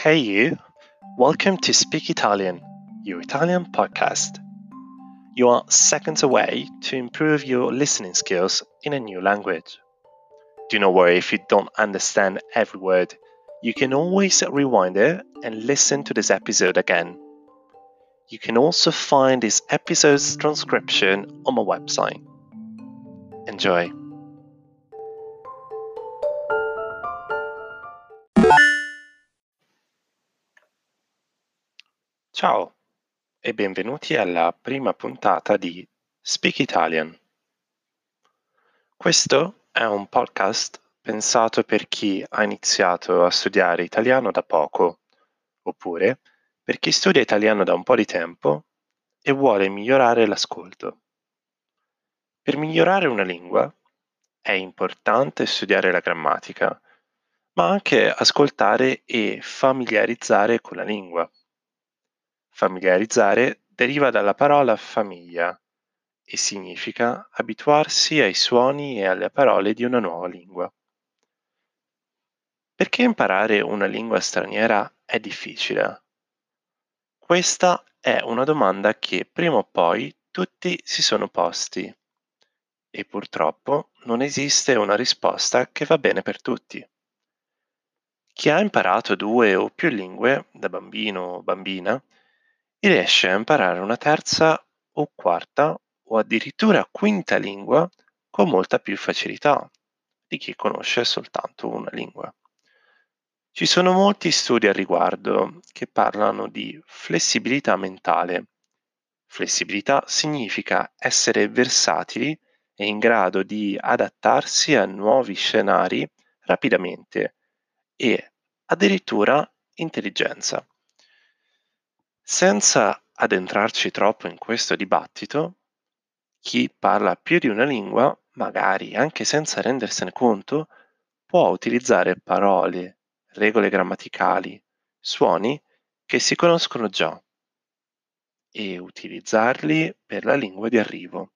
Hey, you! Welcome to Speak Italian, your Italian podcast. You are seconds away to improve your listening skills in a new language. Do not worry if you don't understand every word. You can always rewind it and listen to this episode again. You can also find this episode's transcription on my website. Enjoy! Ciao e benvenuti alla prima puntata di Speak Italian. Questo è un podcast pensato per chi ha iniziato a studiare italiano da poco, oppure per chi studia italiano da un po' di tempo e vuole migliorare l'ascolto. Per migliorare una lingua è importante studiare la grammatica, ma anche ascoltare e familiarizzare con la lingua. Familiarizzare deriva dalla parola famiglia e significa abituarsi ai suoni e alle parole di una nuova lingua. Perché imparare una lingua straniera è difficile? Questa è una domanda che prima o poi tutti si sono posti e purtroppo non esiste una risposta che va bene per tutti. Chi ha imparato due o più lingue da bambino o bambina riesce a imparare una terza o quarta o addirittura quinta lingua con molta più facilità di chi conosce soltanto una lingua. Ci sono molti studi al riguardo che parlano di flessibilità mentale. Flessibilità significa essere versatili e in grado di adattarsi a nuovi scenari rapidamente e addirittura intelligenza. Senza addentrarci troppo in questo dibattito, chi parla più di una lingua, magari anche senza rendersene conto, può utilizzare parole, regole grammaticali, suoni che si conoscono già e utilizzarli per la lingua di arrivo.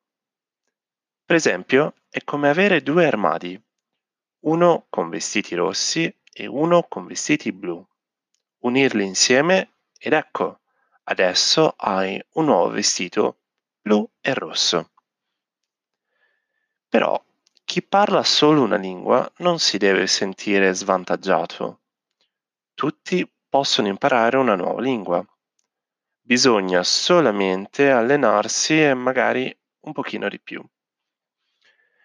Per esempio, è come avere due armadi, uno con vestiti rossi e uno con vestiti blu. Unirli insieme ed ecco, Adesso hai un nuovo vestito blu e rosso. Però chi parla solo una lingua non si deve sentire svantaggiato. Tutti possono imparare una nuova lingua. Bisogna solamente allenarsi e magari un pochino di più.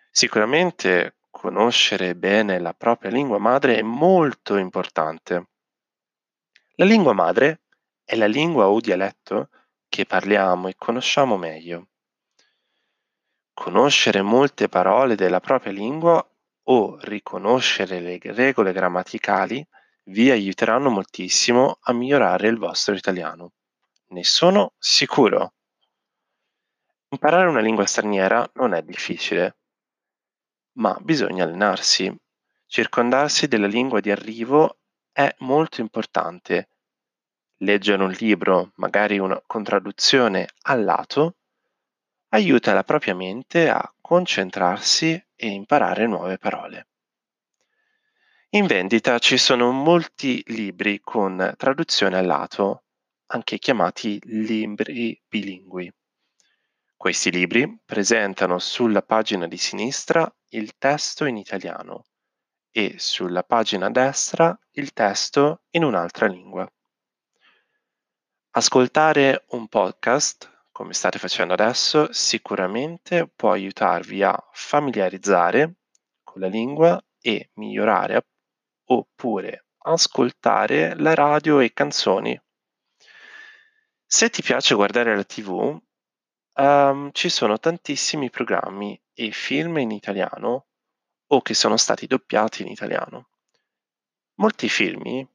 Sicuramente conoscere bene la propria lingua madre è molto importante. La lingua madre è la lingua o dialetto che parliamo e conosciamo meglio. Conoscere molte parole della propria lingua o riconoscere le regole grammaticali vi aiuteranno moltissimo a migliorare il vostro italiano. Ne sono sicuro. Imparare una lingua straniera non è difficile, ma bisogna allenarsi. Circondarsi della lingua di arrivo è molto importante Leggere un libro, magari una, con traduzione al lato, aiuta la propria mente a concentrarsi e imparare nuove parole. In vendita ci sono molti libri con traduzione al lato, anche chiamati libri bilingui. Questi libri presentano sulla pagina di sinistra il testo in italiano e sulla pagina destra il testo in un'altra lingua. Ascoltare un podcast, come state facendo adesso, sicuramente può aiutarvi a familiarizzare con la lingua e migliorare oppure ascoltare la radio e canzoni. Se ti piace guardare la TV, um, ehm, ci sono tantissimi programmi e film in italiano o che sono stati doppiati in italiano. Molti film,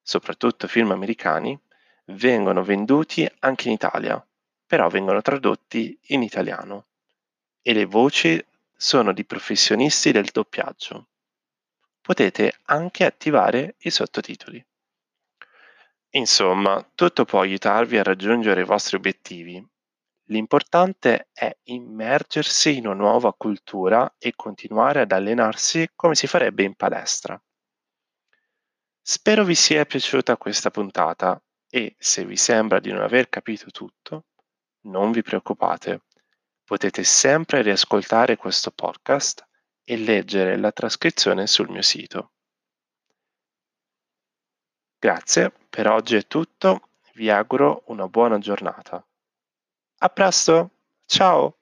soprattutto film americani, vengono venduti anche in Italia, però vengono tradotti in italiano e le voci sono di professionisti del doppiaggio. Potete anche attivare i sottotitoli. Insomma, tutto può aiutarvi a raggiungere i vostri obiettivi. L'importante è immergersi in una nuova cultura e continuare ad allenarsi come si farebbe in palestra. Spero vi sia piaciuta questa puntata e se vi sembra di non aver capito tutto, non vi preoccupate. Potete sempre riascoltare questo podcast e leggere la trascrizione sul mio sito. Grazie, per oggi è tutto, vi auguro una buona giornata. A presto, ciao!